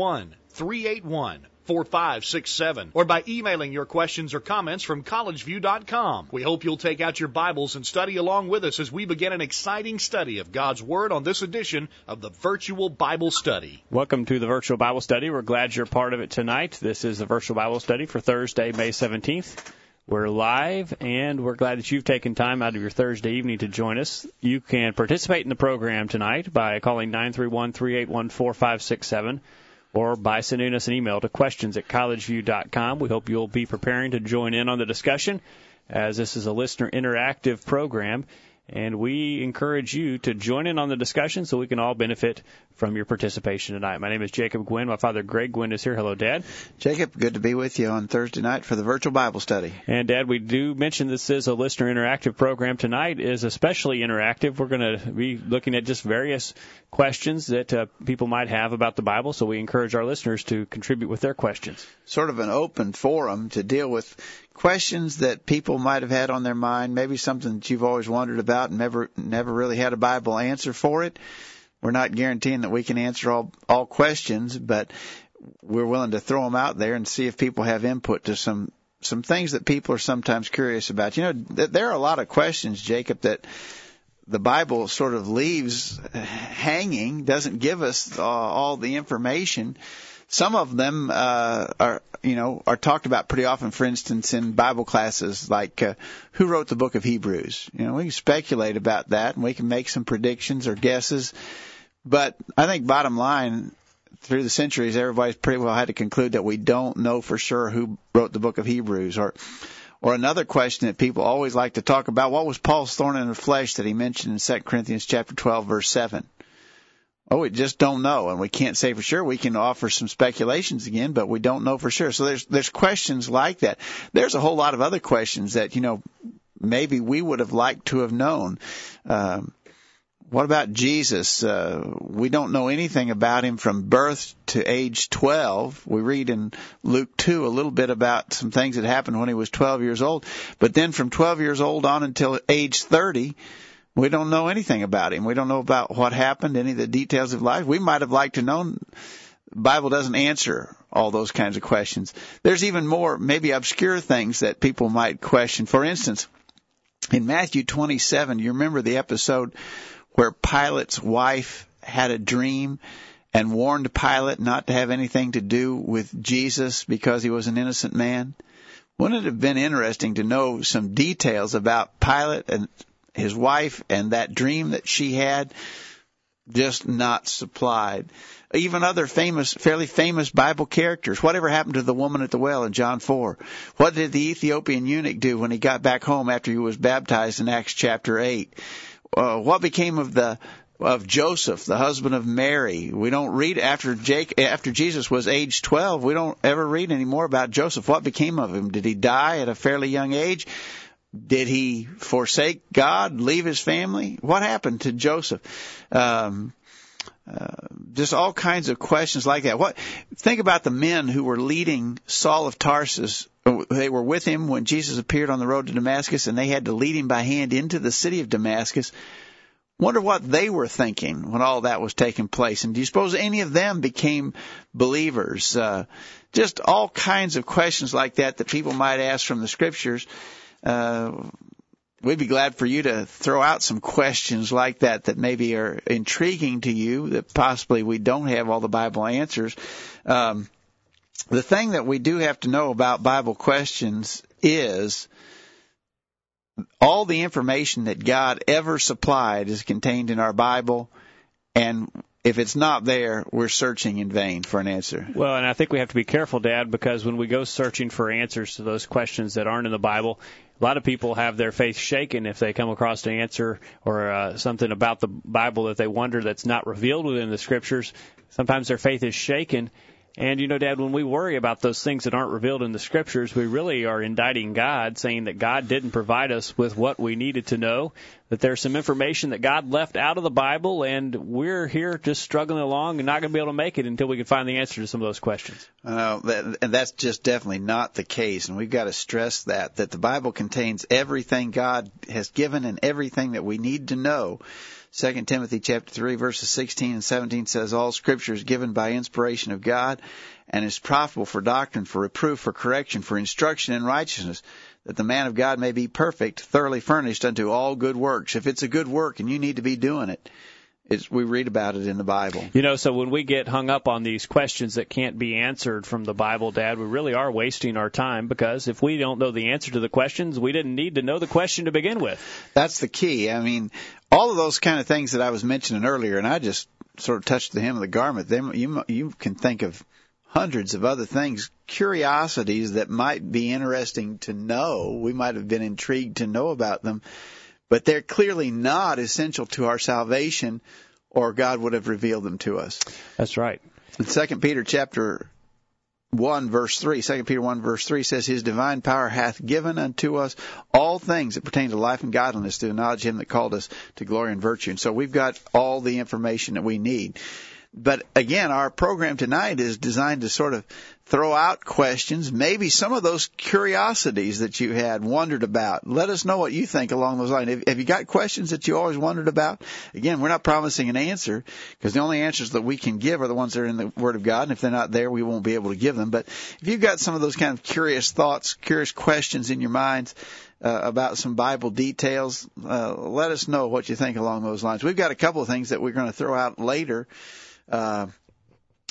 381 4567 or by emailing your questions or comments from collegeview.com. We hope you'll take out your Bibles and study along with us as we begin an exciting study of God's Word on this edition of the Virtual Bible Study. Welcome to the Virtual Bible Study. We're glad you're part of it tonight. This is the Virtual Bible Study for Thursday, May 17th. We're live, and we're glad that you've taken time out of your Thursday evening to join us. You can participate in the program tonight by calling 931 381 4567 or by sending us an email to questions at collegeview.com. We hope you'll be preparing to join in on the discussion as this is a listener interactive program and we encourage you to join in on the discussion so we can all benefit from your participation tonight. My name is Jacob Gwynn. My father, Greg Gwynn, is here. Hello, Dad. Jacob, good to be with you on Thursday night for the virtual Bible study. And, Dad, we do mention this is a listener interactive program. Tonight is especially interactive. We're going to be looking at just various questions that uh, people might have about the Bible, so we encourage our listeners to contribute with their questions. Sort of an open forum to deal with questions that people might have had on their mind, maybe something that you've always wondered about and never never really had a Bible answer for it. We're not guaranteeing that we can answer all all questions, but we're willing to throw them out there and see if people have input to some some things that people are sometimes curious about. You know, there are a lot of questions, Jacob, that the Bible sort of leaves hanging, doesn't give us uh, all the information some of them uh, are you know are talked about pretty often. For instance, in Bible classes, like uh, who wrote the book of Hebrews. You know, we can speculate about that and we can make some predictions or guesses. But I think bottom line, through the centuries, everybody's pretty well had to conclude that we don't know for sure who wrote the book of Hebrews or. Or another question that people always like to talk about: What was Paul's thorn in the flesh that he mentioned in 2 Corinthians chapter 12, verse 7? Oh, we just don't know, and we can't say for sure. We can offer some speculations again, but we don't know for sure. So there's there's questions like that. There's a whole lot of other questions that you know maybe we would have liked to have known. Um, what about Jesus? Uh, we don't know anything about him from birth to age 12. We read in Luke 2 a little bit about some things that happened when he was 12 years old. But then from 12 years old on until age 30, we don't know anything about him. We don't know about what happened, any of the details of life. We might have liked to know. The Bible doesn't answer all those kinds of questions. There's even more, maybe obscure things that people might question. For instance, in Matthew 27, you remember the episode where Pilate's wife had a dream and warned Pilate not to have anything to do with Jesus because he was an innocent man? Wouldn't it have been interesting to know some details about Pilate and his wife and that dream that she had just not supplied. Even other famous, fairly famous Bible characters. Whatever happened to the woman at the well in John 4? What did the Ethiopian eunuch do when he got back home after he was baptized in Acts chapter 8? Uh, what became of the of Joseph, the husband of Mary. We don't read after Jake after Jesus was age 12. We don't ever read any more about Joseph. What became of him? Did he die at a fairly young age? Did he forsake God, leave his family? What happened to Joseph? Um, uh, just all kinds of questions like that. What? Think about the men who were leading Saul of Tarsus. They were with him when Jesus appeared on the road to Damascus, and they had to lead him by hand into the city of Damascus. Wonder what they were thinking when all that was taking place. And do you suppose any of them became believers? Uh, just all kinds of questions like that that people might ask from the scriptures uh, we'd be glad for you to throw out some questions like that that maybe are intriguing to you that possibly we don't have all the Bible answers. Um, the thing that we do have to know about Bible questions is all the information that God ever supplied is contained in our Bible, and if it's not there, we're searching in vain for an answer. Well, and I think we have to be careful, Dad, because when we go searching for answers to those questions that aren't in the Bible, a lot of people have their faith shaken if they come across an answer or uh, something about the Bible that they wonder that's not revealed within the Scriptures. Sometimes their faith is shaken And you know, Dad, when we worry about those things that aren't revealed in the scriptures, we really are indicting God, saying that God didn't provide us with what we needed to know, that there's some information that God left out of the Bible, and we're here just struggling along and not going to be able to make it until we can find the answer to some of those questions. Uh, that, and that's just definitely not the case, and we've got to stress that that the Bible contains everything God has given and everything that we need to know 2 Timothy chapter 3 verses 16 and 17 says all scripture is given by inspiration of God and is profitable for doctrine, for reproof, for correction, for instruction in righteousness, that the man of God may be perfect, thoroughly furnished unto all good works. If it's a good work and you need to be doing it, it's, we read about it in the Bible. You know, so when we get hung up on these questions that can't be answered from the Bible, Dad, we really are wasting our time because if we don't know the answer to the questions, we didn't need to know the question to begin with. That's the key. I mean, all of those kind of things that I was mentioning earlier, and I just sort of touched the hem of the garment. Them, you you can think of hundreds of other things, curiosities that might be interesting to know. We might have been intrigued to know about them but they're clearly not essential to our salvation or God would have revealed them to us. That's right. In 2 Peter chapter 1 verse 3, 2 Peter 1 verse 3 says, His divine power hath given unto us all things that pertain to life and godliness to acknowledge Him that called us to glory and virtue. And so we've got all the information that we need. But again, our program tonight is designed to sort of throw out questions, maybe some of those curiosities that you had wondered about. Let us know what you think along those lines. Have you got questions that you always wondered about? Again, we're not promising an answer because the only answers that we can give are the ones that are in the Word of God. And if they're not there, we won't be able to give them. But if you've got some of those kind of curious thoughts, curious questions in your minds, uh, about some Bible details, uh, let us know what you think along those lines. We've got a couple of things that we're going to throw out later uh,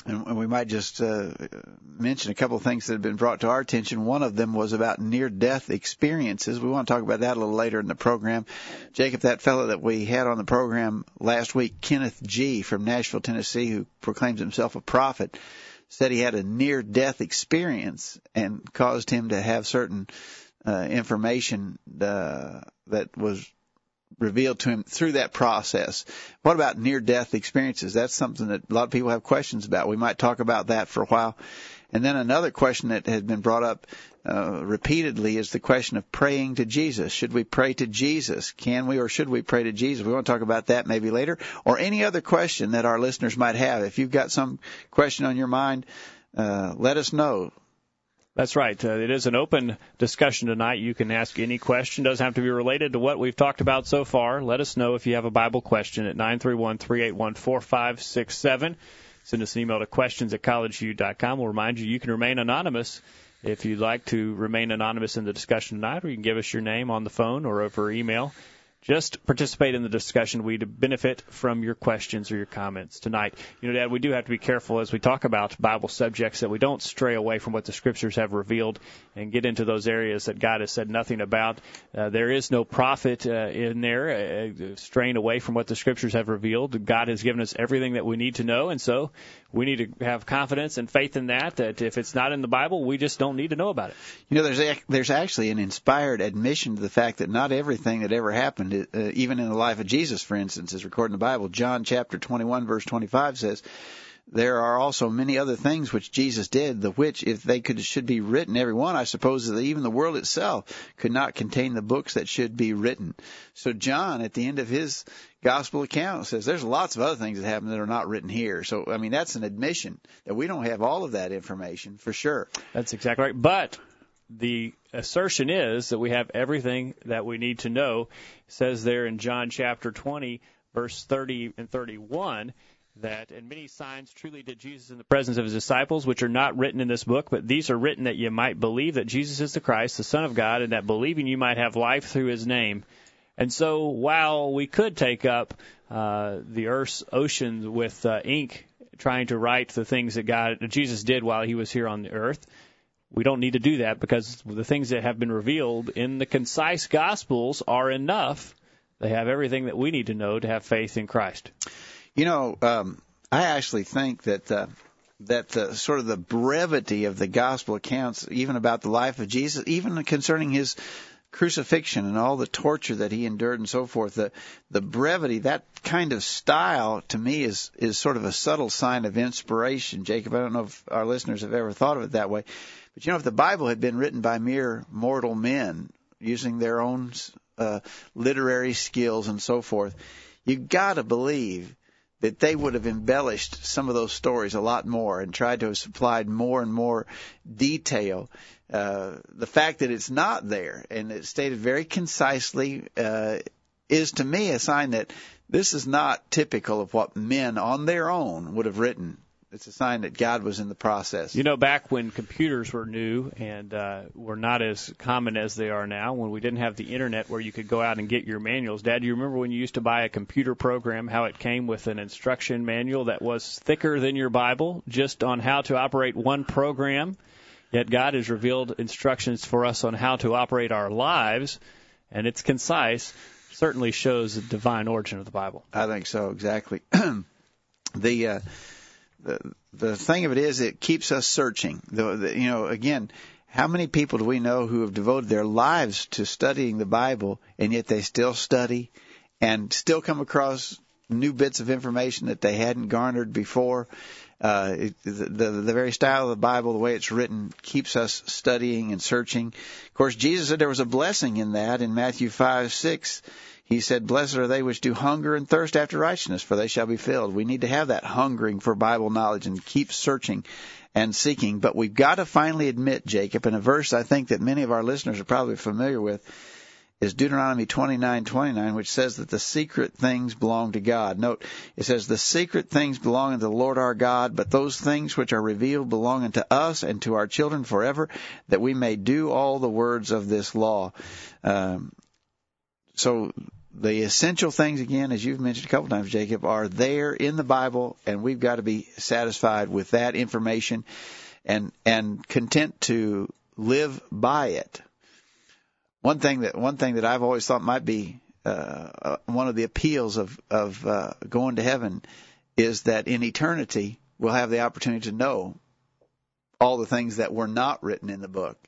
and we might just uh, mention a couple of things that have been brought to our attention. One of them was about near-death experiences. We want to talk about that a little later in the program. Jacob, that fellow that we had on the program last week, Kenneth G. from Nashville, Tennessee, who proclaims himself a prophet, said he had a near-death experience and caused him to have certain uh, information uh, that was revealed to him through that process. What about near death experiences? That's something that a lot of people have questions about. We might talk about that for a while. And then another question that has been brought up uh, repeatedly is the question of praying to Jesus. Should we pray to Jesus? Can we or should we pray to Jesus? We want to talk about that maybe later. Or any other question that our listeners might have. If you've got some question on your mind, uh, let us know. That's right. Uh, it is an open discussion tonight. You can ask any question. Doesn't have to be related to what we've talked about so far. Let us know if you have a Bible question at nine three one three eight one four five six seven. Send us an email to questions at collegeview.com. We'll remind you you can remain anonymous if you'd like to remain anonymous in the discussion tonight, or you can give us your name on the phone or over email. Just participate in the discussion. We'd benefit from your questions or your comments tonight. You know, Dad, we do have to be careful as we talk about Bible subjects that we don't stray away from what the Scriptures have revealed and get into those areas that God has said nothing about. Uh, there is no profit uh, in there uh, straying away from what the Scriptures have revealed. God has given us everything that we need to know, and so we need to have confidence and faith in that. That if it's not in the Bible, we just don't need to know about it. You know, there's a, there's actually an inspired admission to the fact that not everything that ever happened, uh, even in the life of Jesus, for instance, is recorded in the Bible. John chapter 21 verse 25 says there are also many other things which Jesus did, the which, if they could should be written, every one, I suppose that even the world itself could not contain the books that should be written. So John, at the end of his gospel account, says there's lots of other things that happen that are not written here. So I mean, that's an admission that we don't have all of that information for sure. That's exactly right. But the assertion is that we have everything that we need to know. It says there in John chapter 20, verse 30 and 31 that, and many signs truly did Jesus in the presence of his disciples, which are not written in this book, but these are written that you might believe that Jesus is the Christ, the Son of God, and that believing you might have life through his name. And so, while we could take up uh, the earth's oceans with uh, ink, trying to write the things that God, that Jesus did while he was here on the earth, we don't need to do that because the things that have been revealed in the concise Gospels are enough. They have everything that we need to know to have faith in Christ. You know, um, I actually think that uh, that the, sort of the brevity of the gospel accounts, even about the life of Jesus, even concerning his crucifixion and all the torture that he endured and so forth, the the brevity, that kind of style to me is is sort of a subtle sign of inspiration. Jacob, I don't know if our listeners have ever thought of it that way, but you know, if the Bible had been written by mere mortal men using their own uh, literary skills and so forth, you got to believe that they would have embellished some of those stories a lot more and tried to have supplied more and more detail. Uh, the fact that it's not there and it's stated very concisely uh, is to me a sign that this is not typical of what men on their own would have written it's a sign that God was in the process. You know, back when computers were new and uh, were not as common as they are now, when we didn't have the internet where you could go out and get your manuals. Dad, do you remember when you used to buy a computer program, how it came with an instruction manual that was thicker than your Bible, just on how to operate one program? Yet God has revealed instructions for us on how to operate our lives, and it's concise. Certainly shows the divine origin of the Bible. I think so, exactly. the uh, the the thing of it is, it keeps us searching. The, the, you know, again, how many people do we know who have devoted their lives to studying the Bible, and yet they still study and still come across new bits of information that they hadn't garnered before? Uh, the, the the very style of the Bible, the way it's written, keeps us studying and searching. Of course, Jesus said there was a blessing in that in Matthew five six he said, Blessed are they which do hunger and thirst after righteousness, for they shall be filled. We need to have that hungering for Bible knowledge and keep searching and seeking. But we've got to finally admit, Jacob, in a verse I think that many of our listeners are probably familiar with, is Deuteronomy 29:29, which says that the secret things belong to God. Note, it says the secret things belong unto the Lord our God, but those things which are revealed belong unto us and to our children forever, that we may do all the words of this law. Um, so the essential things, again, as you've mentioned a couple times, Jacob, are there in the Bible, and we've got to be satisfied with that information and and content to live by it. One thing that one thing that I've always thought might be uh, uh one of the appeals of of uh, going to heaven is that in eternity we'll have the opportunity to know all the things that were not written in the book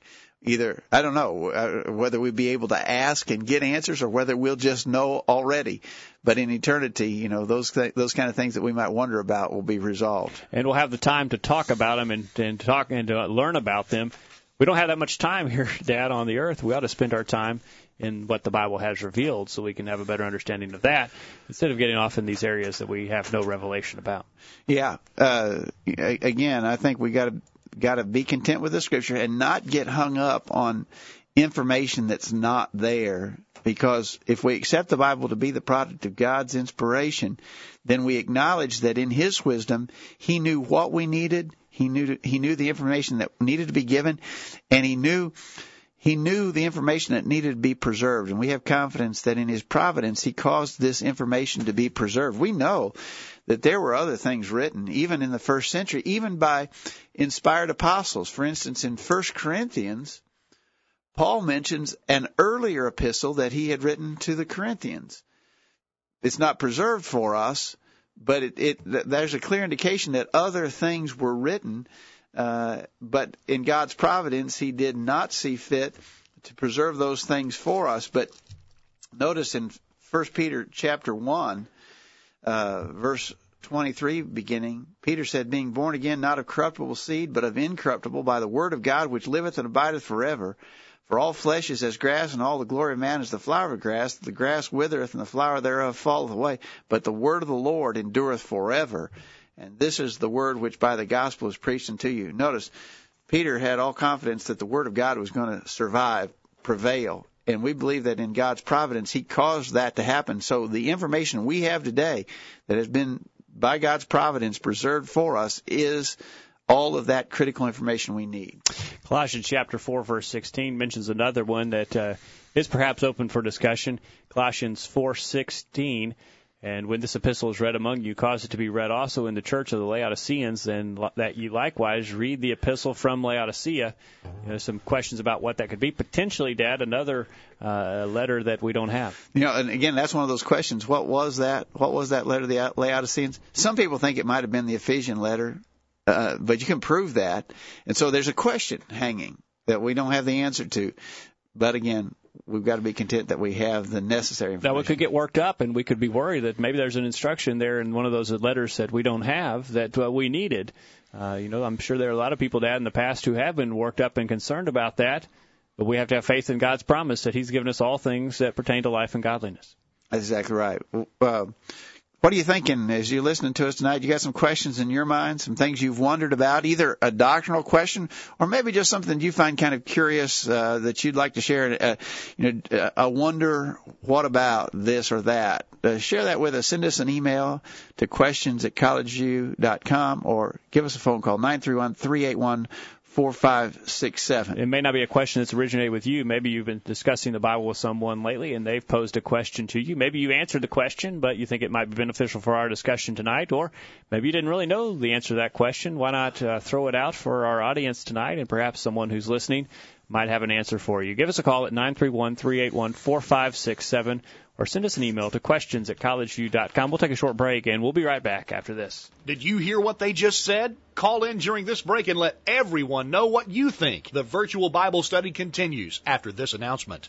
either I don't know uh, whether we'll be able to ask and get answers or whether we'll just know already. But in eternity, you know, those th- those kind of things that we might wonder about will be resolved. And we'll have the time to talk about them and, and talk and to learn about them. We don't have that much time here, Dad, on the earth. We ought to spend our time in what the Bible has revealed so we can have a better understanding of that instead of getting off in these areas that we have no revelation about. Yeah. Uh, again, I think we got to got to be content with the scripture and not get hung up on information that's not there because if we accept the Bible to be the product of God's inspiration, then we acknowledge that in His wisdom, He knew what we needed. He knew He knew the information that needed to be given, and He knew He knew the information that needed to be preserved. And we have confidence that in His providence, He caused this information to be preserved. We know that there were other things written, even in the first century, even by inspired apostles. For instance, in 1 Corinthians, Paul mentions an earlier epistle that he had written to the Corinthians. It's not preserved for us, but it, it there's a clear indication that other things were written, uh, but in God's providence, He did not see fit to preserve those things for us. But notice in 1 Peter chapter one, uh, verse 23 beginning, Peter said, Being born again not of corruptible seed, but of incorruptible, by the word of God which liveth and abideth forever. For all flesh is as grass, and all the glory of man is the flower of grass. The grass withereth, and the flower thereof falleth away. But the word of the Lord endureth forever. And this is the word which by the gospel is preached unto you. Notice, Peter had all confidence that the word of God was going to survive, prevail, and we believe that in God's providence, He caused that to happen. So the information we have today that has been by God's providence preserved for us is all of that critical information we need. Colossians chapter 4 verse 16 mentions another one that uh, is perhaps open for discussion. Colossians 4:16 and when this epistle is read among you, cause it to be read also in the church of the Laodiceans, and that you likewise read the epistle from Laodicea. You know, some questions about what that could be. Potentially, Dad, another uh, letter that we don't have. You know, and again, that's one of those questions. What was that? What was that letter the Laodiceans? Some people think it might have been the Ephesian letter, uh, but you can prove that. And so there's a question hanging that we don't have the answer to. But again, we've got to be content that we have the necessary information. Now we could get worked up, and we could be worried that maybe there's an instruction there in one of those letters that we don't have that uh, we needed. Uh, you know, I'm sure there are a lot of people, Dad, in the past who have been worked up and concerned about that. But we have to have faith in God's promise that He's given us all things that pertain to life and godliness. That's exactly right. Uh, what are you thinking as you're listening to us tonight? You got some questions in your mind, some things you've wondered about, either a doctrinal question or maybe just something you find kind of curious uh, that you'd like to share. Uh, you know, a wonder, what about this or that? Uh, share that with us. Send us an email to questions at collegeview.com or give us a phone call nine three one three eight one four, five, six, seven. It may not be a question that's originated with you. Maybe you've been discussing the Bible with someone lately and they've posed a question to you. Maybe you answered the question, but you think it might be beneficial for our discussion tonight, or maybe you didn't really know the answer to that question. Why not uh, throw it out for our audience tonight and perhaps someone who's listening might have an answer for you. Give us a call at 931 381 4567 or send us an email to questions at collegeview.com. We'll take a short break and we'll be right back after this. Did you hear what they just said? Call in during this break and let everyone know what you think. The virtual Bible study continues after this announcement.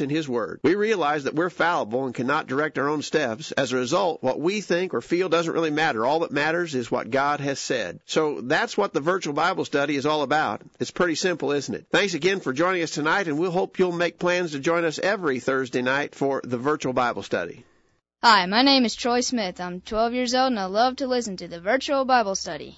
in His Word. We realize that we're fallible and cannot direct our own steps. As a result, what we think or feel doesn't really matter. All that matters is what God has said. So that's what the virtual Bible study is all about. It's pretty simple, isn't it? Thanks again for joining us tonight, and we'll hope you'll make plans to join us every Thursday night for the virtual Bible study. Hi, my name is Troy Smith. I'm 12 years old and I love to listen to the virtual Bible study.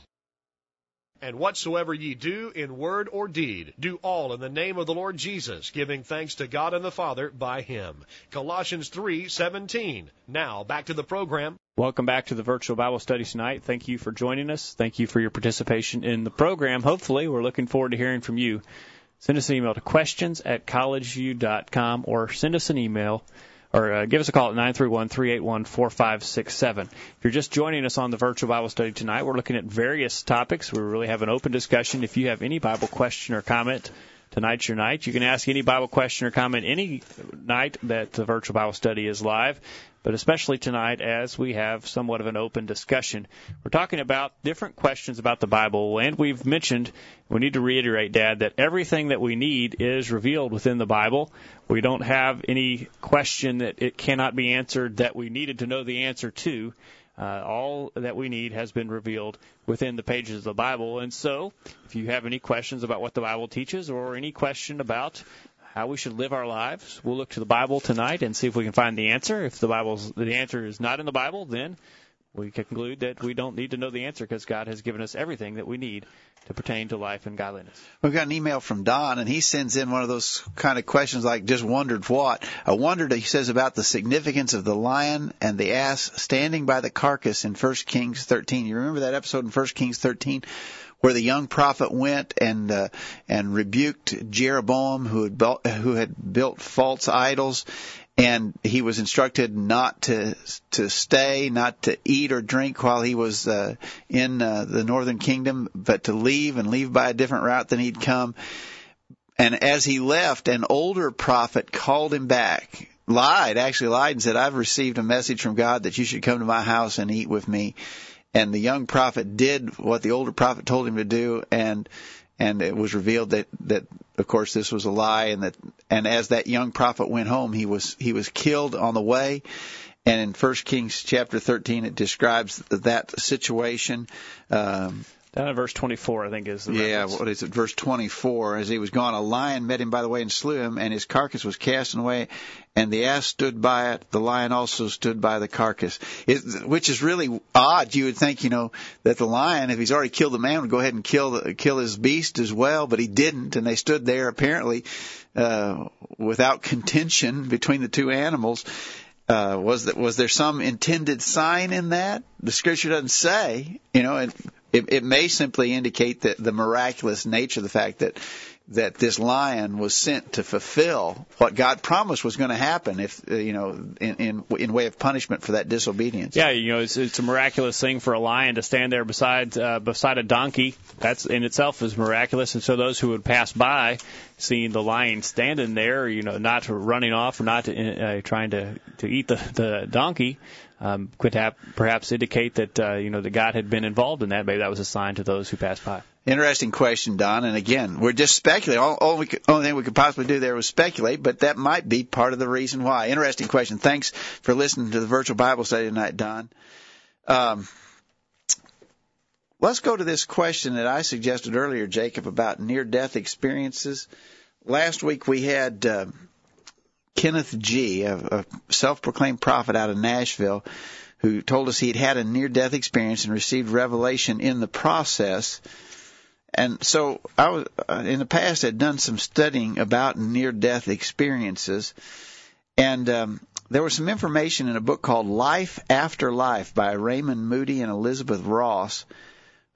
And whatsoever ye do in word or deed, do all in the name of the Lord Jesus, giving thanks to God and the Father by him. Colossians 3:17. Now, back to the program. Welcome back to the virtual Bible study tonight. Thank you for joining us. Thank you for your participation in the program. Hopefully, we're looking forward to hearing from you. Send us an email to questions at collegeview.com or send us an email or uh, give us a call at 931-381-4567. If you're just joining us on the virtual Bible study tonight, we're looking at various topics. We really have an open discussion. If you have any Bible question or comment, tonight's your night. You can ask any Bible question or comment any night that the virtual Bible study is live but especially tonight as we have somewhat of an open discussion. We're talking about different questions about the Bible, and we've mentioned, we need to reiterate, Dad, that everything that we need is revealed within the Bible. We don't have any question that it cannot be answered that we needed to know the answer to. Uh, all that we need has been revealed within the pages of the Bible. And so, if you have any questions about what the Bible teaches or any question about how we should live our lives. We'll look to the Bible tonight and see if we can find the answer. If the Bible's the answer is not in the Bible, then we conclude that we don't need to know the answer because God has given us everything that we need to pertain to life and godliness. We've got an email from Don, and he sends in one of those kind of questions like, just wondered what? I wondered, he says, about the significance of the lion and the ass standing by the carcass in 1 Kings 13. You remember that episode in 1 Kings 13? Where the young prophet went and uh, and rebuked Jeroboam who had built, who had built false idols and he was instructed not to to stay, not to eat or drink while he was uh, in uh, the northern kingdom, but to leave and leave by a different route than he'd come. And as he left, an older prophet called him back, lied, actually lied and said, "I've received a message from God that you should come to my house and eat with me." And the young prophet did what the older prophet told him to do and and it was revealed that that of course this was a lie and that and as that young prophet went home he was he was killed on the way. And in First Kings chapter 13 it describes that situation. Um down in verse 24, I think is the Yeah, reference. what is it? Verse 24. As he was gone, a lion met him by the way and slew him, and his carcass was cast away, and the ass stood by it. The lion also stood by the carcass. It, which is really odd. You would think, you know, that the lion, if he's already killed the man, would go ahead and kill the, kill his beast as well, but he didn't, and they stood there apparently uh, without contention between the two animals. Uh, was that was there some intended sign in that? The scripture doesn't say, you know, and it, it may simply indicate that the miraculous nature of the fact that that this lion was sent to fulfill what God promised was going to happen if uh, you know in, in in way of punishment for that disobedience. Yeah, you know, it's, it's a miraculous thing for a lion to stand there beside uh, beside a donkey. That's in itself is miraculous, and so those who would pass by, seeing the lion standing there, you know, not running off or not to, uh, trying to to eat the the donkey, um, could have, perhaps indicate that uh, you know that God had been involved in that. Maybe that was a sign to those who passed by. Interesting question, Don. And again, we're just speculating. All, all we could, only thing we could possibly do there was speculate, but that might be part of the reason why. Interesting question. Thanks for listening to the virtual Bible study tonight, Don. Um, let's go to this question that I suggested earlier, Jacob, about near-death experiences. Last week we had uh, Kenneth G., a, a self-proclaimed prophet out of Nashville, who told us he'd had a near-death experience and received revelation in the process. And so I was uh, in the past had done some studying about near-death experiences, and um, there was some information in a book called Life After Life by Raymond Moody and Elizabeth Ross,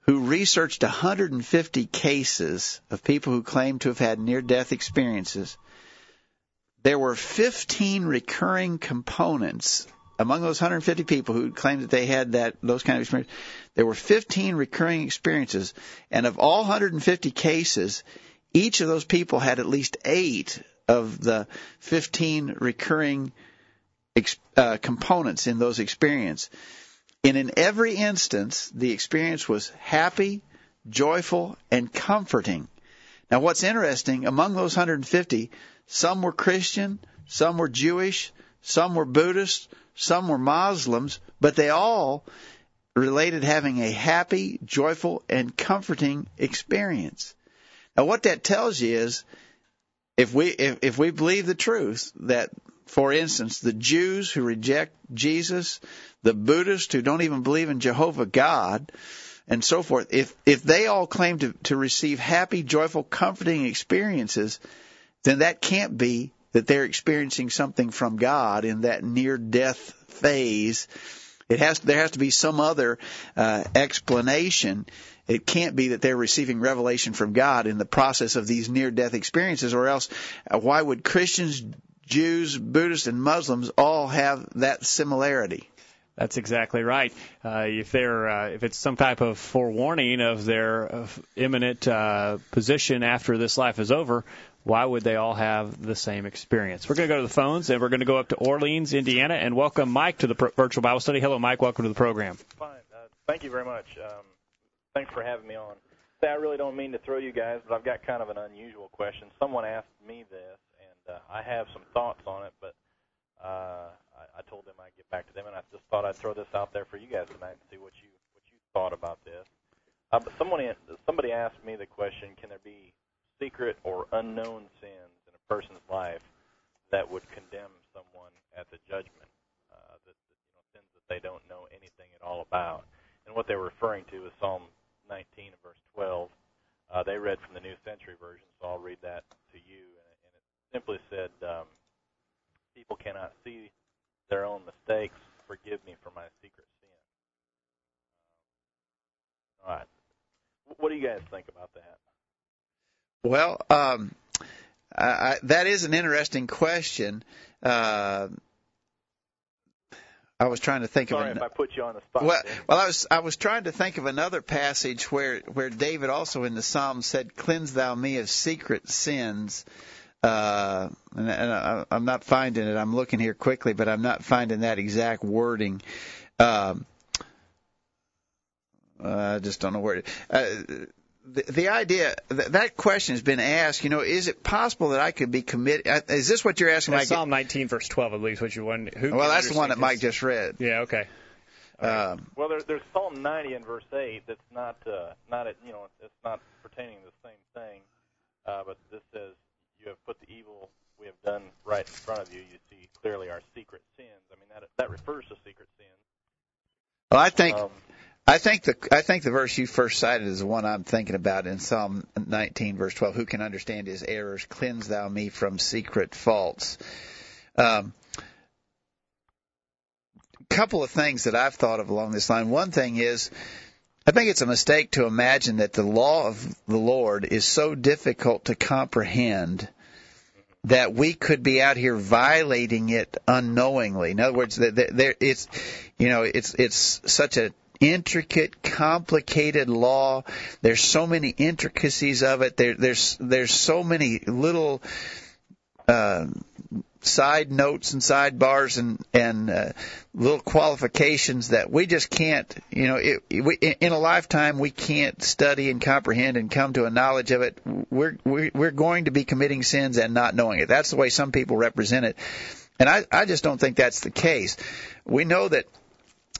who researched 150 cases of people who claimed to have had near-death experiences. There were 15 recurring components among those 150 people who claimed that they had that those kind of experiences, there were 15 recurring experiences, and of all 150 cases, each of those people had at least eight of the 15 recurring uh, components in those experiences. And in every instance, the experience was happy, joyful, and comforting. Now, what's interesting, among those 150, some were Christian, some were Jewish, some were Buddhist, some were Muslims, but they all related having a happy, joyful, and comforting experience. Now, what that tells you is, if we if, if we believe the truth that, for instance, the Jews who reject Jesus, the Buddhists who don't even believe in Jehovah God, and so forth, if if they all claim to to receive happy, joyful, comforting experiences, then that can't be that they're experiencing something from God in that near death phase. It has there has to be some other uh, explanation. It can't be that they're receiving revelation from God in the process of these near death experiences, or else uh, why would Christians, Jews, Buddhists, and Muslims all have that similarity? That's exactly right. Uh, if they're uh, if it's some type of forewarning of their uh, imminent uh, position after this life is over, why would they all have the same experience? We're going to go to the phones and we're going to go up to Orleans, Indiana, and welcome Mike to the virtual Bible study. Hello, Mike. Welcome to the program. Fine. Uh, thank you very much. Um, thanks for having me on. I really don't mean to throw you guys, but I've got kind of an unusual question. Someone asked me this, and uh, I have some thoughts on it, but uh, I, told them I'd get back to them, and I just thought I'd throw this out there for you guys tonight and see what you what you thought about this. Uh, but someone somebody asked me the question: Can there be secret or unknown sins in a person's life that would condemn someone at the judgment, uh, that, you know sins that they don't know anything at all about. And what they're referring to is Psalm 19 and verse 12. Uh, they read from the New Century Version, so I'll read that to you. And, and it simply said, um, "People cannot see their own mistakes. Forgive me for my secret sin." Um, all right. What do you guys think about that? Well, um, I, I, that is an interesting question. Uh, I was trying to think Sorry of. Sorry if I put you on the spot. Well, well, I was I was trying to think of another passage where where David also in the Psalms said, "Cleanse thou me of secret sins." Uh, and, and I, I'm not finding it. I'm looking here quickly, but I'm not finding that exact wording. Um, I just don't know where. It, uh, the, the idea that, that question has been asked. You know, is it possible that I could be committed? Uh, is this what you're asking? That's Psalm 19, verse 12, I believe, is what you want. Who well, that's the one that Mike just read. Yeah. Okay. Um, well, there, there's Psalm 90 in verse 8 that's not uh, not a, you know it's not pertaining to the same thing, uh, but this says you have put the evil we have done right in front of you. You see clearly our secret sins. I mean that that refers to secret sins. Well, I think um, I think the I think the verse you first cited is the one I'm thinking about in Psalm 19 verse 12. Who can understand his errors? Cleanse thou me from secret faults. Um, couple of things that I've thought of along this line. One thing is I think it's a mistake to imagine that the law of the Lord is so difficult to comprehend that we could be out here violating it unknowingly. In other words, there it's you know it's it's such a intricate, complicated law. There's so many intricacies of it. There, there's there's so many little uh, side notes and sidebars and and uh, little qualifications that we just can't you know it, we, in a lifetime we can't study and comprehend and come to a knowledge of it. We're we're going to be committing sins and not knowing it. That's the way some people represent it. And I I just don't think that's the case. We know that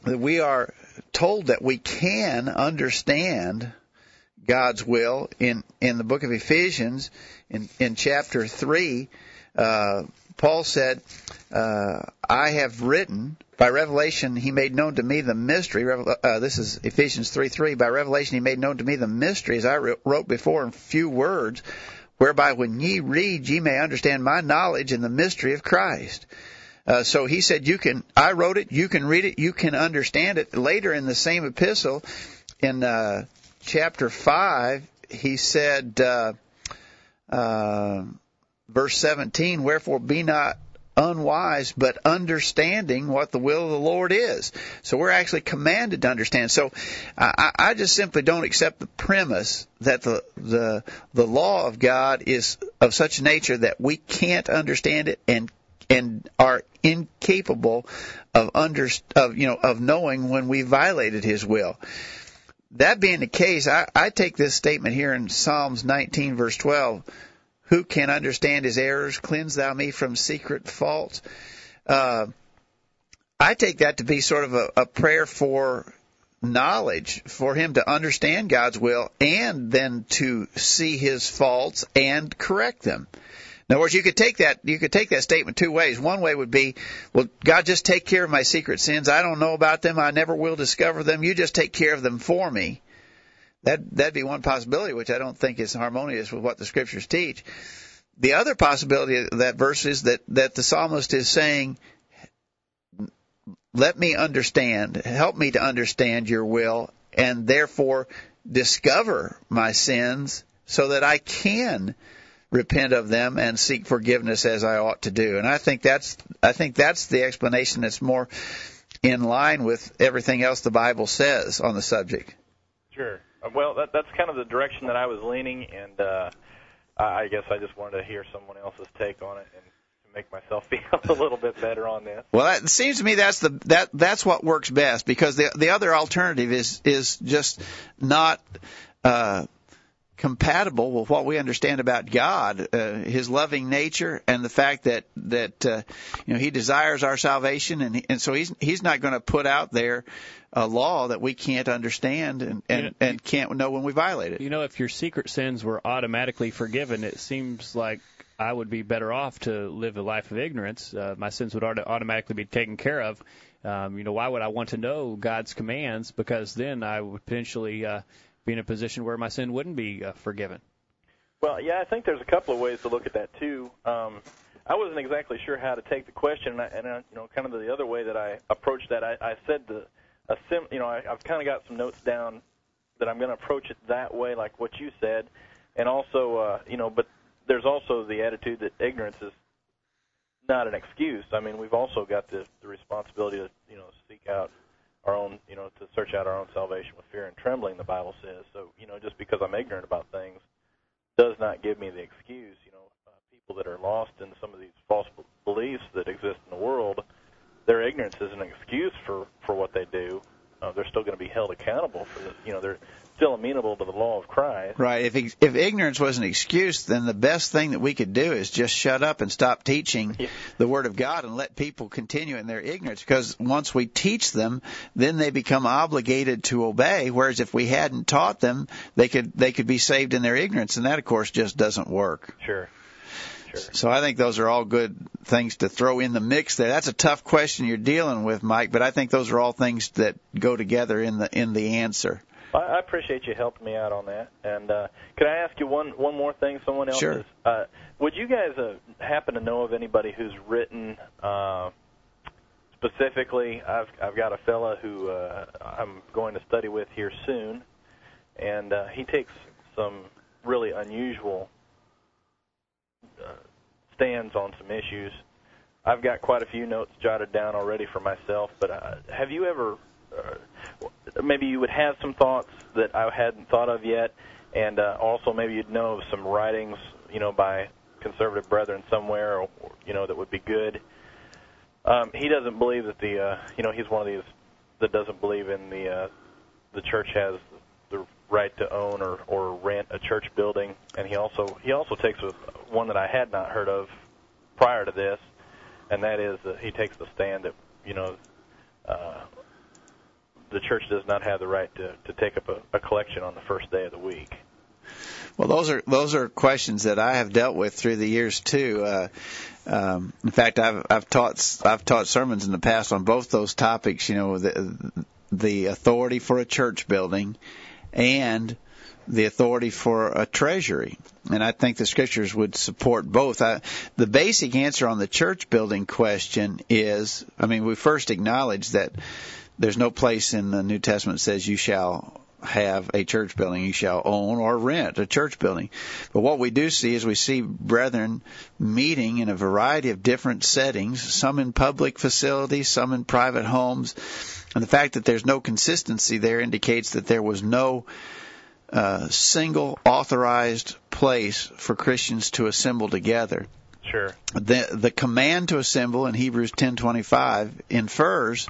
that we are told that we can understand God's will in in the book of Ephesians in in chapter 3 uh, Paul said, uh, I have written, by revelation he made known to me the mystery, uh, this is Ephesians 3 3, by revelation he made known to me the mystery, as I wrote before in few words, whereby when ye read ye may understand my knowledge in the mystery of Christ. Uh, so he said, you can, I wrote it, you can read it, you can understand it. Later in the same epistle, in uh, chapter 5, he said, uh, uh, verse 17, wherefore be not unwise, but understanding what the will of the Lord is. So we're actually commanded to understand. So I, I just simply don't accept the premise that the, the, the law of God is of such nature that we can't understand it and and are incapable of under of you know of knowing when we violated his will. That being the case, I, I take this statement here in Psalms 19 verse 12 who can understand his errors? Cleanse thou me from secret faults. Uh, I take that to be sort of a, a prayer for knowledge, for him to understand God's will and then to see his faults and correct them. In other words, you could take that you could take that statement two ways. One way would be, well, God, just take care of my secret sins. I don't know about them. I never will discover them. You just take care of them for me. That that'd be one possibility, which I don't think is harmonious with what the scriptures teach. The other possibility of that verse is that that the psalmist is saying, "Let me understand, help me to understand your will, and therefore discover my sins, so that I can." repent of them and seek forgiveness as I ought to do. And I think that's I think that's the explanation that's more in line with everything else the Bible says on the subject. Sure. Uh, well, that, that's kind of the direction that I was leaning, and uh, I guess I just wanted to hear someone else's take on it and make myself feel a little bit better on this. Well, it seems to me that's the that that's what works best because the the other alternative is is just not. Uh, compatible with what we understand about God, uh, His loving nature, and the fact that that uh, you know He desires our salvation, and and so He's He's not going to put out there a law that we can't understand and and, you know, and can't know when we violate it. You know, if your secret sins were automatically forgiven, it seems like I would be better off to live a life of ignorance. Uh, my sins would automatically be taken care of. Um, you know, why would I want to know God's commands? Because then I would potentially uh, be in a position where my sin wouldn't be uh, forgiven. Well, yeah, I think there's a couple of ways to look at that too. Um, I wasn't exactly sure how to take the question, and, I, and I, you know, kind of the other way that I approached that, I, I said the a sim, you know, I, I've kind of got some notes down that I'm going to approach it that way, like what you said, and also, uh, you know, but there's also the attitude that ignorance is not an excuse. I mean, we've also got the, the responsibility to, you know, seek out our own, you know, to search out our own salvation with fear and trembling. The Bible says. So, you know, just because I'm ignorant about things does not give me the excuse. You know, uh, people that are lost in some of these false beliefs that exist in the world their ignorance is an excuse for for what they do. Uh, they're still going to be held accountable for the, you know, they're still amenable to the law of Christ. Right. If if ignorance was an excuse, then the best thing that we could do is just shut up and stop teaching yeah. the Word of God and let people continue in their ignorance. Because once we teach them, then they become obligated to obey. Whereas if we hadn't taught them, they could they could be saved in their ignorance, and that of course just doesn't work. Sure. Sure. So I think those are all good things to throw in the mix there. That's a tough question you're dealing with, Mike, but I think those are all things that go together in the in the answer. I appreciate you helping me out on that. And uh, could I ask you one one more thing? Someone else sure. is. Uh, would you guys uh, happen to know of anybody who's written uh, specifically, I've I've got a fella who uh, I'm going to study with here soon, and uh, he takes some really unusual uh, stands on some issues. I've got quite a few notes jotted down already for myself, but uh, have you ever maybe you would have some thoughts that I hadn't thought of yet, and uh, also maybe you'd know of some writings, you know, by conservative brethren somewhere, or, you know, that would be good. Um, he doesn't believe that the, uh, you know, he's one of these that doesn't believe in the uh, the church has the right to own or or rent a church building, and he also he also takes a, one that I had not heard of prior to this, and that is that he takes the stand that you know. Uh, the church does not have the right to, to take up a, a collection on the first day of the week. Well, those are those are questions that I have dealt with through the years too. Uh, um, in fact, I've I've taught I've taught sermons in the past on both those topics. You know, the the authority for a church building and the authority for a treasury. And I think the scriptures would support both. I, the basic answer on the church building question is, I mean, we first acknowledge that there's no place in the New Testament that says you shall have a church building. You shall own or rent a church building. But what we do see is we see brethren meeting in a variety of different settings, some in public facilities, some in private homes. And the fact that there's no consistency there indicates that there was no uh, single authorized place for Christians to assemble together. Sure. The the command to assemble in Hebrews 10:25 infers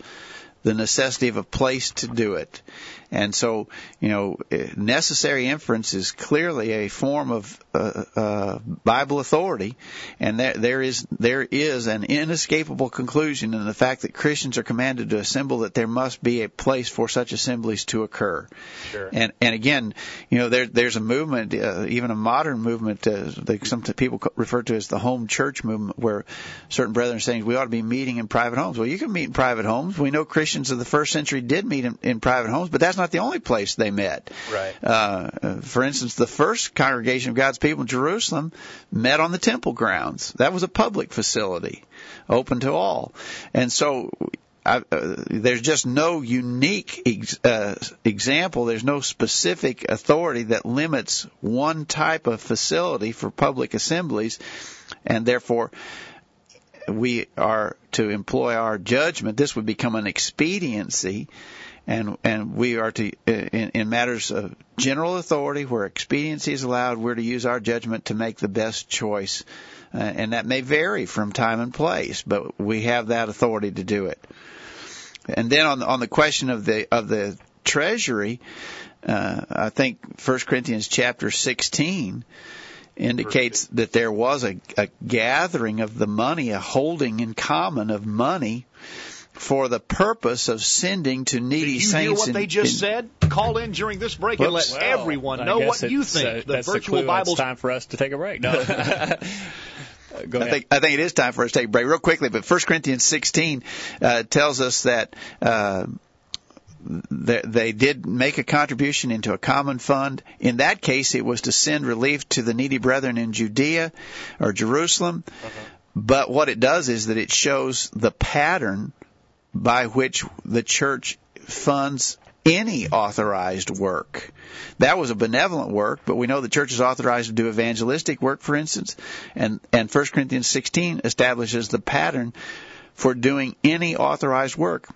the necessity of a place to do it. And so, you know, necessary inference is clearly a form of uh, uh, Bible authority, and there, there is there is an inescapable conclusion in the fact that Christians are commanded to assemble that there must be a place for such assemblies to occur. Sure. And and again, you know, there there's a movement, uh, even a modern movement, uh, that some people refer to as the home church movement, where certain brethren are saying we ought to be meeting in private homes. Well, you can meet in private homes. We know Christians of the first century did meet in, in private homes, but that's not the only place they met. Right. Uh, for instance, the first congregation of God's people in Jerusalem met on the temple grounds. That was a public facility, open to all. And so I, uh, there's just no unique ex, uh, example. There's no specific authority that limits one type of facility for public assemblies, and therefore we are to employ our judgment. This would become an expediency and and we are to in, in matters of general authority where expediency is allowed, we're to use our judgment to make the best choice, uh, and that may vary from time and place, but we have that authority to do it. And then on on the question of the of the treasury, uh, I think 1 Corinthians chapter 16 indicates that there was a, a gathering of the money, a holding in common of money for the purpose of sending to needy Did you saints. hear what in, they just in, said? Call in during this break and let Well, everyone know what you think. uh, the that's virtual the. Bible It's time for us to take a break. No. Go I think I think it is time for us to take a break real quickly. But 1 Corinthians 16 uh, tells us that. Uh, they, they did make a contribution into a common fund. In that case, it was to send relief to the needy brethren in Judea or Jerusalem. But what it does is that it shows the pattern by which the church funds any authorized work. That was a benevolent work, but we know the church is authorized to do evangelistic work, for instance, and, and 1 Corinthians 16 establishes the pattern for doing any authorized work.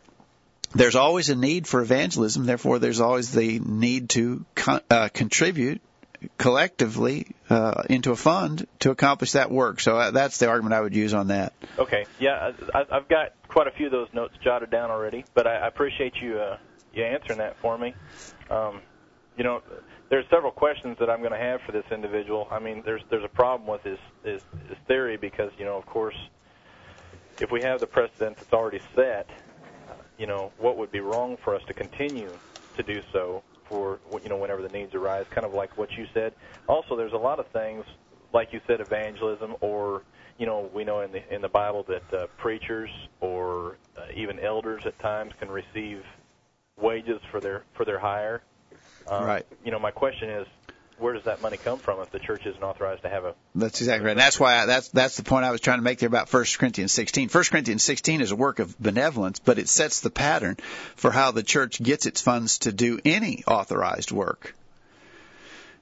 There's always a need for evangelism, therefore there's always the need to con- uh, contribute collectively uh, into a fund to accomplish that work. So uh, that's the argument I would use on that. Okay. Yeah, I've got quite a few of those notes jotted down already, but I, appreciate you uh, you answering that for me. Um, you know, there's several questions that I'm going to have for this individual. I mean, there's there's a problem with his, his his theory because you know, of course, if we have the precedent that's already set, you know, what would be wrong for us to continue to do so for you know whenever the needs arise? Kind of like what you said. Also, there's a lot of things like you said, evangelism, or you know, we know in the in the Bible that uh, preachers or uh, even elders at times can receive wages for their for their hire. Um, Right. You know, my question is, where does that money come from if the church isn't authorized to have a? That's exactly right. And that's why I, that's that's the point I was trying to make there about 1 Corinthians 16. 1 Corinthians 16 is a work of benevolence, but it sets the pattern for how the church gets its funds to do any authorized work.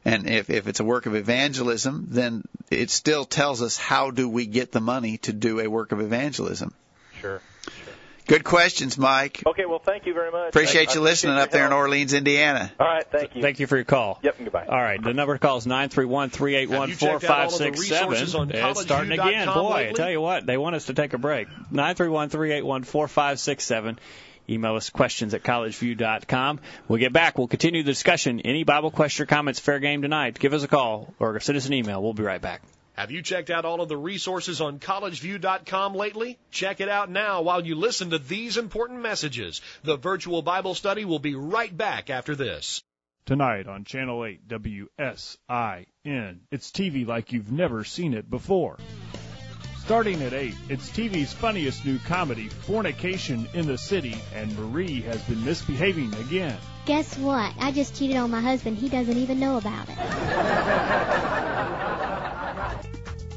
And if, if it's a work of evangelism, then it still tells us how do we get the money to do a work of evangelism. Sure. Good questions, Mike. Okay, well, thank you very much. Appreciate I, you I listening appreciate up there in your. Orleans, Indiana. All right, thank you. Thank you for your call. Yep, goodbye. All right, the number to call is nine three one three eight one four five six seven. It's starting again. Boy, I tell you what, they want us to take a break. Nine three one three eight one four five six seven. Email us questions at collegeview.com. We'll get back. We'll continue the discussion. Any Bible question or comments, fair game tonight. Give us a call or send us an email. We'll be right back. Have you checked out all of the resources on collegeview.com lately? Check it out now while you listen to these important messages. The virtual Bible study will be right back after this. Tonight on Channel 8 WSIN. It's TV like you've never seen it before. Starting at 8, it's TV's funniest new comedy, Fornication in the City, and Marie has been misbehaving again. Guess what? I just cheated on my husband. He doesn't even know about it.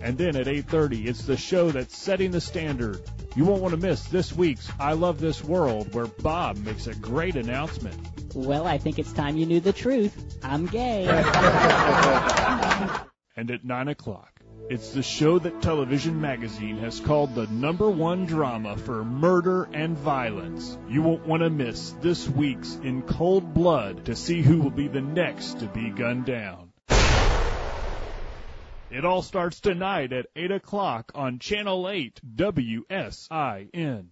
And then at 8:30, it's the show that's setting the standard. You won't want to miss this week's I Love This World where Bob makes a great announcement. Well, I think it's time you knew the truth. I'm gay. And at 9 o'clock, it's the show that Television Magazine has called the number one drama for murder and violence. You won't want to miss this week's In Cold Blood to see who will be the next to be gunned down. It all starts tonight at 8 o'clock on Channel 8 WSIN.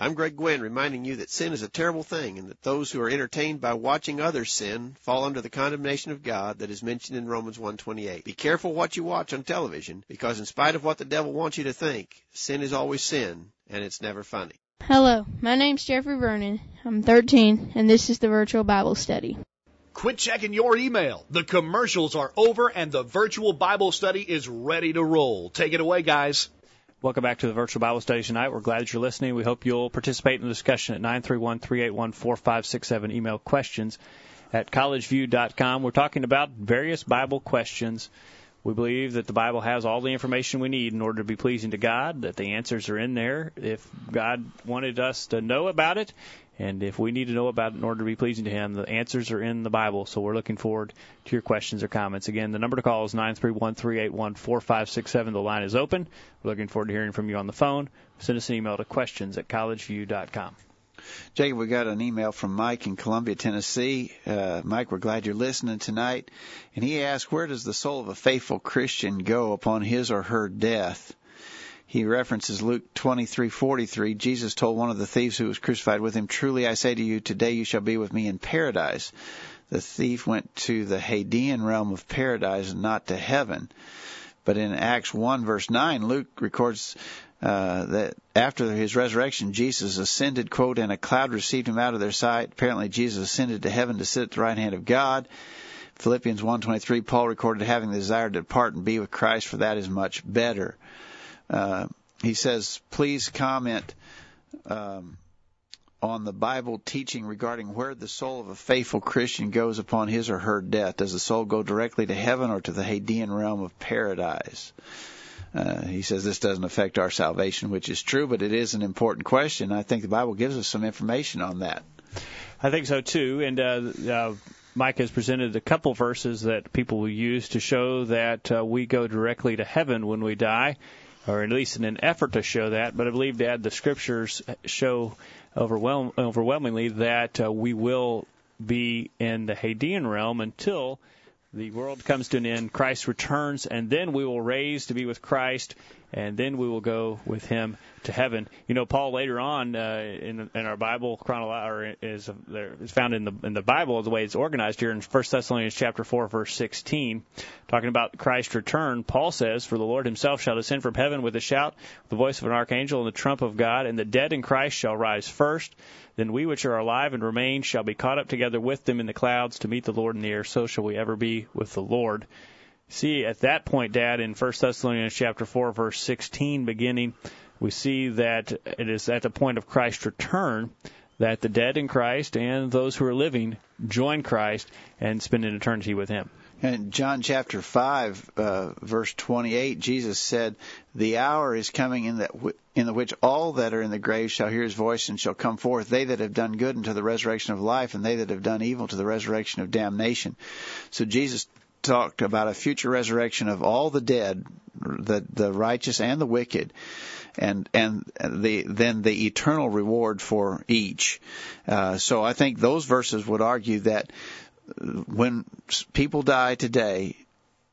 I'm Greg Gwynn reminding you that sin is a terrible thing and that those who are entertained by watching others sin fall under the condemnation of God that is mentioned in Romans 1:28. Be careful what you watch on television because in spite of what the devil wants you to think, sin is always sin and it's never funny. Hello, my name's Jeffrey Vernon. I'm 13 and this is the virtual Bible study. Quit checking your email. The commercials are over and the virtual Bible study is ready to roll. Take it away, guys. Welcome back to the virtual Bible study tonight. We're glad that you're listening. We hope you'll participate in the discussion at 931-381-4567. Email questions at collegeview.com. We're talking about various Bible questions. We believe that the Bible has all the information we need in order to be pleasing to God, that the answers are in there. If God wanted us to know about it, and if we need to know about it in order to be pleasing to Him, the answers are in the Bible. So we're looking forward to your questions or comments. Again, the number to call is 931-381-4567. The line is open. We're looking forward to hearing from you on the phone. Send us an email to questions at collegeview.com. Jacob, we got an email from Mike in Columbia, Tennessee. Uh, Mike, we're glad you're listening tonight. And he asked, where does the soul of a faithful Christian go upon his or her death? He references Luke 23:43. Jesus told one of the thieves who was crucified with him, "Truly I say to you, today you shall be with me in paradise." The thief went to the Hadean realm of paradise and not to heaven. But in Acts 1 verse 9, Luke records uh, that after his resurrection, Jesus ascended, quote, and a cloud received him out of their sight. Apparently, Jesus ascended to heaven to sit at the right hand of God. Philippians 1.23, Paul recorded having the desire to depart and be with Christ, for that is much better. Uh, he says, please comment um, on the Bible teaching regarding where the soul of a faithful Christian goes upon his or her death. Does the soul go directly to heaven or to the Hadean realm of paradise? Uh, he says this doesn't affect our salvation, which is true, but it is an important question. I think the Bible gives us some information on that. I think so too. And uh, uh, Mike has presented a couple verses that people will use to show that uh, we go directly to heaven when we die, or at least in an effort to show that. But I believe that the scriptures show overwhelm- overwhelmingly that uh, we will be in the Hadean realm until the world comes to an end, Christ returns, and then we will raise to be with Christ, and then we will go with Him to heaven. You know, Paul later on uh, in, in our Bible chronolo- or is is found in the in the Bible the way it's organized here in 1 Thessalonians chapter 4 verse 16, talking about Christ's return. Paul says, "For the Lord Himself shall descend from heaven with a shout, the voice of an archangel, and the trump of God, and the dead in Christ shall rise first. Then we which are alive and remain shall be caught up together with them in the clouds to meet the Lord in the air. So shall we ever be with the Lord. See, at that point, Dad, in 1 Thessalonians chapter 4, verse 16, beginning, we see that it is at the point of Christ's return that the dead in Christ and those who are living join Christ and spend an eternity with Him. And John chapter 5, uh, verse 28, Jesus said, The hour is coming in, that w- in the which all that are in the grave shall hear his voice and shall come forth, they that have done good unto the resurrection of life, and they that have done evil to the resurrection of damnation. So Jesus talked about a future resurrection of all the dead, the, the righteous and the wicked and and the then the eternal reward for each. Uh, so I think those verses would argue that when people die today,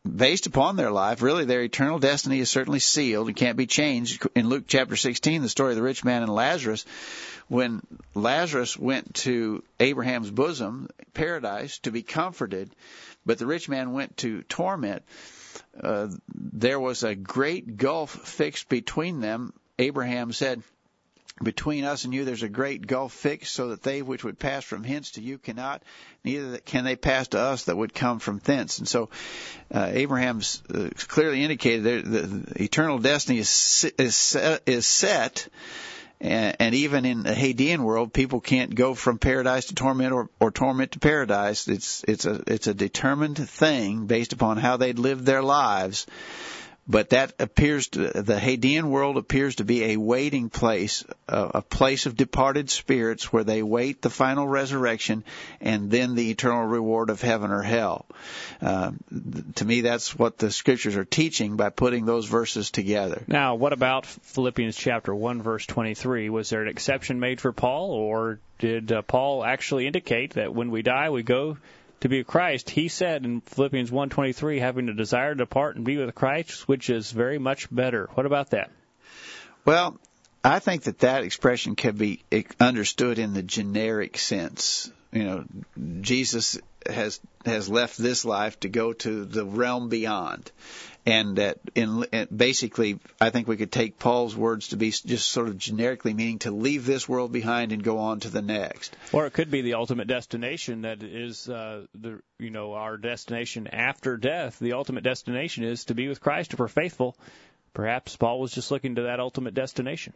based upon their life, really their eternal destiny is certainly sealed and can't be changed. In Luke chapter 16, the story of the rich man and Lazarus, when Lazarus went to Abraham's bosom, paradise, to be comforted, but the rich man went to torment, uh, there was a great gulf fixed between them. Abraham said, between us and you there's a great gulf fixed so that they which would pass from hence to you cannot neither can they pass to us that would come from thence and so uh, abraham's uh, clearly indicated that the, eternal destiny is is, is set and, and even in the Hadean world, people can't go from paradise to torment or, or torment to paradise. It's it's a it's a determined thing based upon how they'd lived their lives but that appears to the Hadean world appears to be a waiting place, a, place of departed spirits where they wait the final resurrection and then the eternal reward of heaven or hell. Uh, to me, that's what the scriptures are teaching by putting those verses together. Now, what about Philippians chapter one, verse twenty-three? Was there an exception made for Paul, or did uh, Paul actually indicate that when we die, we go to be with Christ, he said in Philippians 1:23, having a desire to depart and be with Christ, which is very much better. What about that? Well, I think that that expression can be understood in the generic sense. You know, Jesus has has left this life to go to the realm beyond, and that in basically, I think we could take Paul's words to be just sort of generically meaning to leave this world behind and go on to the next. Or it could be the ultimate destination that is uh, the you know our destination after death. The ultimate destination is to be with Christ if we're faithful. Perhaps Paul was just looking to that ultimate destination.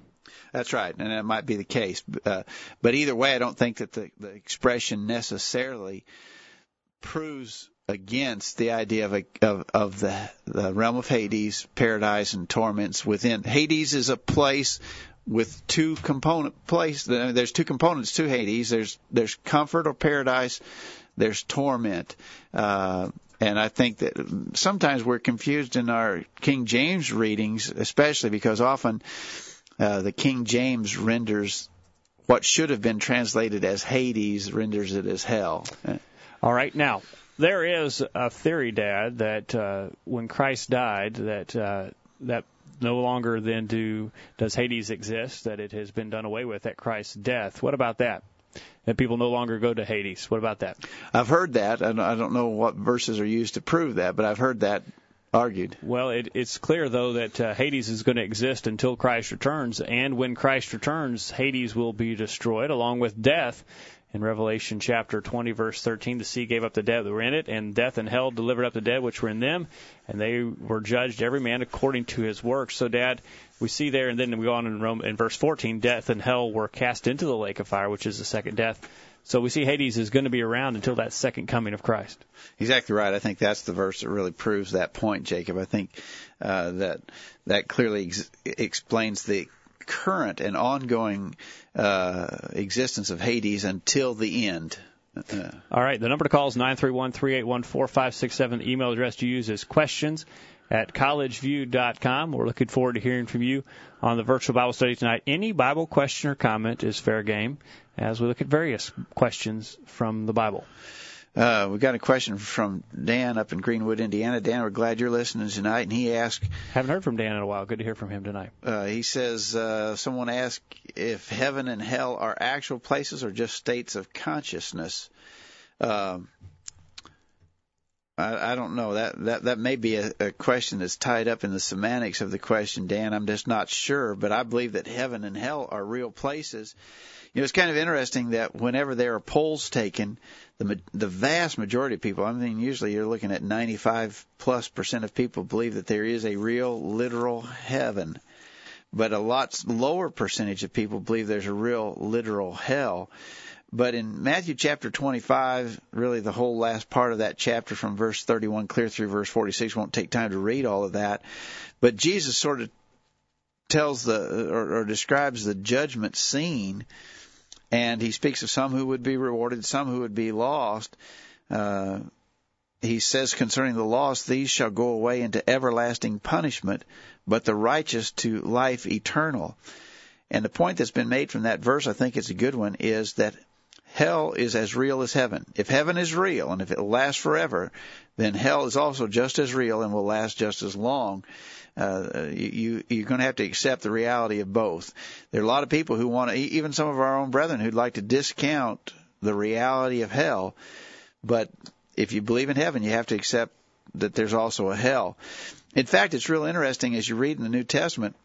That's right, and that might be the case. Uh, but either way, I don't think that the, the expression necessarily proves against the idea of a, of, of the, the realm of Hades, paradise, and torments within. Hades is a place with two component place. There's two components to Hades. There's there's comfort or paradise. There's torment. Uh, and I think that sometimes we're confused in our King James readings, especially because often uh, the King James renders what should have been translated as Hades renders it as hell. All right, now there is a theory, Dad, that uh, when Christ died, that uh, that no longer then do does Hades exist, that it has been done away with at Christ's death. What about that? That people no longer go to Hades. What about that? I've heard that. I don't know what verses are used to prove that, but I've heard that argued. Well, it, it's clear though that uh, Hades is going to exist until Christ returns, and when Christ returns, Hades will be destroyed along with death in Revelation chapter 20, verse 13, the sea gave up the dead that were in it, and death and hell delivered up the dead which were in them, and they were judged every man according to his works. So, Dad, we see there, and then we go on in Rome in verse 14, death and hell were cast into the lake of fire, which is the second death. So we see Hades is going to be around until that second coming of Christ. Exactly right. I think that's the verse that really proves that point, Jacob. I think uh, that that clearly ex- explains the current and ongoing uh, existence of Hades until the end. Uh, All right. The number to call is nine three one three eight one four five six seven. The email address to use is questions at collegeview.com. We're looking forward to hearing from you on the virtual Bible study tonight. Any Bible question or comment is fair game as we look at various questions from the Bible. Uh, we got a question from Dan up in Greenwood, Indiana. Dan, we're glad you're listening tonight. And he asked, haven't heard from Dan in a while. Good to hear from him tonight. Uh, he says, uh, someone asked if heaven and hell are actual places or just states of consciousness. Um, I, I don't know that that that may be a, a question that's tied up in the semantics of the question, Dan. I'm just not sure, but I believe that heaven and hell are real places. You know, it's kind of interesting that whenever there are polls taken, the the vast majority of people, I mean, usually you're looking at 95 plus percent of people believe that there is a real, literal heaven, but a lot lower percentage of people believe there's a real, literal hell. but in Matthew chapter 25, really the whole last part of that chapter from verse 31 clear through verse 46 won't take time to read all of that. But Jesus sort of tells the or, or describes the judgment scene, and he speaks of some who would be rewarded, some who would be lost. Uh, he says concerning the lost, these shall go away into everlasting punishment, but the righteous to life eternal. And the point that's been made from that verse, I think it's a good one, is that hell is as real as heaven. If heaven is real and if it lasts forever, then hell is also just as real and will last just as long. Uh, you, you're going to have to accept the reality of both. There are a lot of people who want to, even some of our own brethren who'd like to discount the reality of hell, but if you believe in heaven, you have to accept that there's also a hell. In fact, it's real interesting as you read in the New Testament,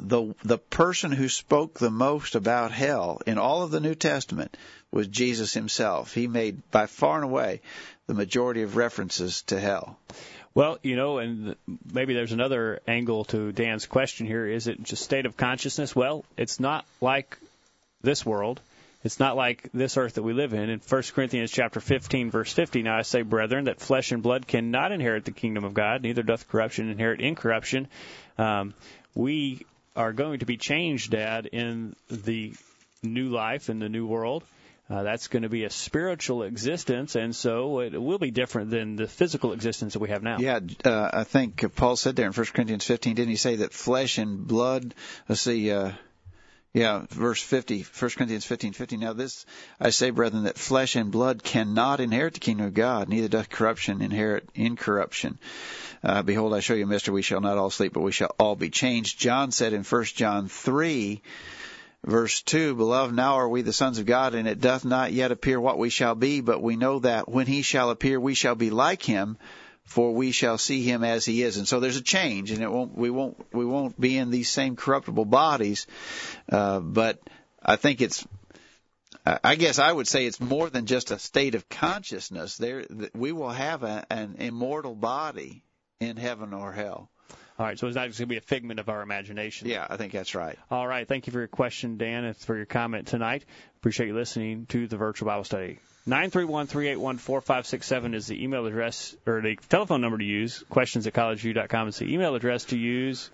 the the person who spoke the most about hell in all of the New Testament was Jesus himself. He made by far and away the majority of references to hell. Well, you know, and maybe there's another angle to Dan's question here. Is it just state of consciousness? Well, it's not like this world. It's not like this earth that we live in. In 1 Corinthians chapter 15, verse 50, now I say, brethren, that flesh and blood cannot inherit the kingdom of God, neither doth corruption inherit incorruption. Um, we are going to be changed, Dad, in the new life, in the new world. Uh, that's going to be a spiritual existence, and so it will be different than the physical existence that we have now. Yeah, uh, I think Paul said there in 1 Corinthians 15, didn't he say that flesh and blood, let's see, uh, yeah, verse 50, 1 Corinthians 15, 50. Now this I say, brethren, that flesh and blood cannot inherit the kingdom of God, neither doth corruption inherit incorruption. Uh, Behold, I show you a mystery, we shall not all sleep, but we shall all be changed. John said in 1 John 3, verse 2, Beloved, now are we the sons of God, and it doth not yet appear what we shall be, but we know that when he shall appear, we shall be like him, for we shall see him as he is. And so there's a change, and it won't, we won't, we won't be in these same corruptible bodies. Uh, but I think it's, I guess I would say it's more than just a state of consciousness. There, we will have a, an immortal body in heaven or hell. All right, so it's not just going to be a figment of our imagination. Yeah, I think that's right. All right, thank you for your question, Dan, and for your comment tonight. Appreciate you listening to the virtual Bible study. Nine three one three eight one four five six seven is the email address or the telephone number to use. Questions at collegeview.com is the email address to use.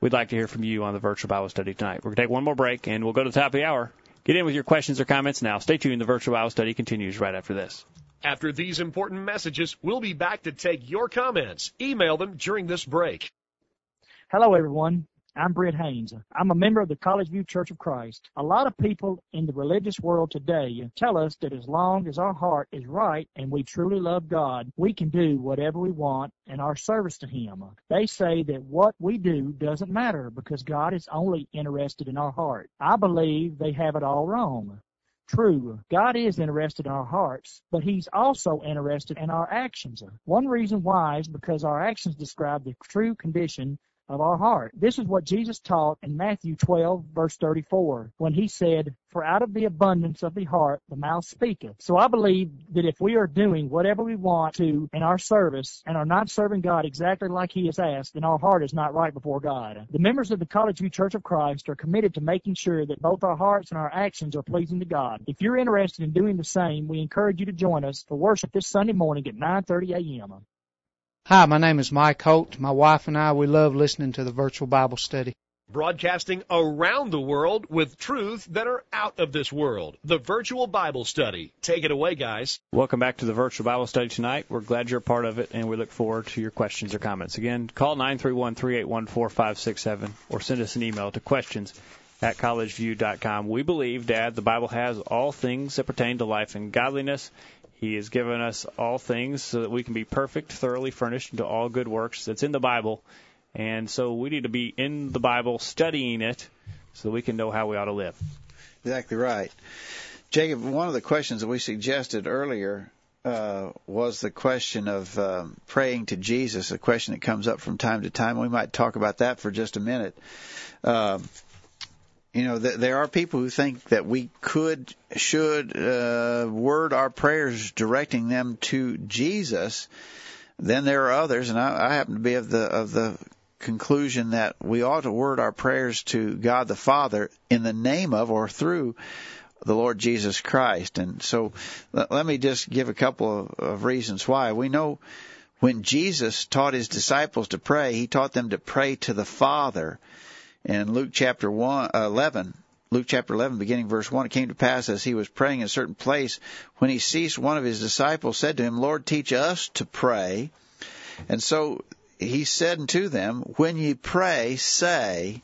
We'd like to hear from you on the virtual Bible study tonight. We're going to take one more break and we'll go to the top of the hour. Get in with your questions or comments now. Stay tuned. The virtual Bible study continues right after this. After these important messages, we'll be back to take your comments. Email them during this break. Hello, everyone. I'm Britt Haynes. I'm a member of the College View Church of Christ. A lot of people in the religious world today tell us that as long as our heart is right and we truly love God, we can do whatever we want in our service to Him. They say that what we do doesn't matter because God is only interested in our heart. I believe they have it all wrong. True, God is interested in our hearts, but He's also interested in our actions. One reason why is because our actions describe the true condition of our heart. This is what Jesus taught in Matthew 12 verse 34 when he said, for out of the abundance of the heart the mouth speaketh. So I believe that if we are doing whatever we want to in our service and are not serving God exactly like he has asked, then our heart is not right before God. The members of the College View Church of Christ are committed to making sure that both our hearts and our actions are pleasing to God. If you're interested in doing the same, we encourage you to join us for worship this Sunday morning at 9:30 a.m. Hi, my name is Mike Holt. My wife and I, we love listening to the virtual Bible study. Broadcasting around the world with truths that are out of this world. The virtual Bible study. Take it away, guys. Welcome back to the virtual Bible study tonight. We're glad you're a part of it, and we look forward to your questions or comments. Again, call 931 381 4567 or send us an email to questions at collegeview.com. We believe, Dad, the Bible has all things that pertain to life and godliness. He has given us all things so that we can be perfect, thoroughly furnished into all good works that's in the Bible. And so we need to be in the Bible, studying it, so that we can know how we ought to live. Exactly right. Jacob, one of the questions that we suggested earlier uh, was the question of um, praying to Jesus, a question that comes up from time to time. We might talk about that for just a minute. Uh, you know, th- there are people who think that we could, should uh, word our prayers directing them to Jesus. Then there are others, and I, I happen to be of the of the conclusion that we ought to word our prayers to God the Father in the name of or through the Lord Jesus Christ. And so let, let me just give a couple of, of reasons why. We know when Jesus taught his disciples to pray, he taught them to pray to the Father. In Luke chapter 1, uh, 11, Luke chapter 11, beginning verse 1, it came to pass as he was praying in a certain place, when he ceased, one of his disciples said to him, Lord, teach us to pray. And so he said unto them, When ye pray, say,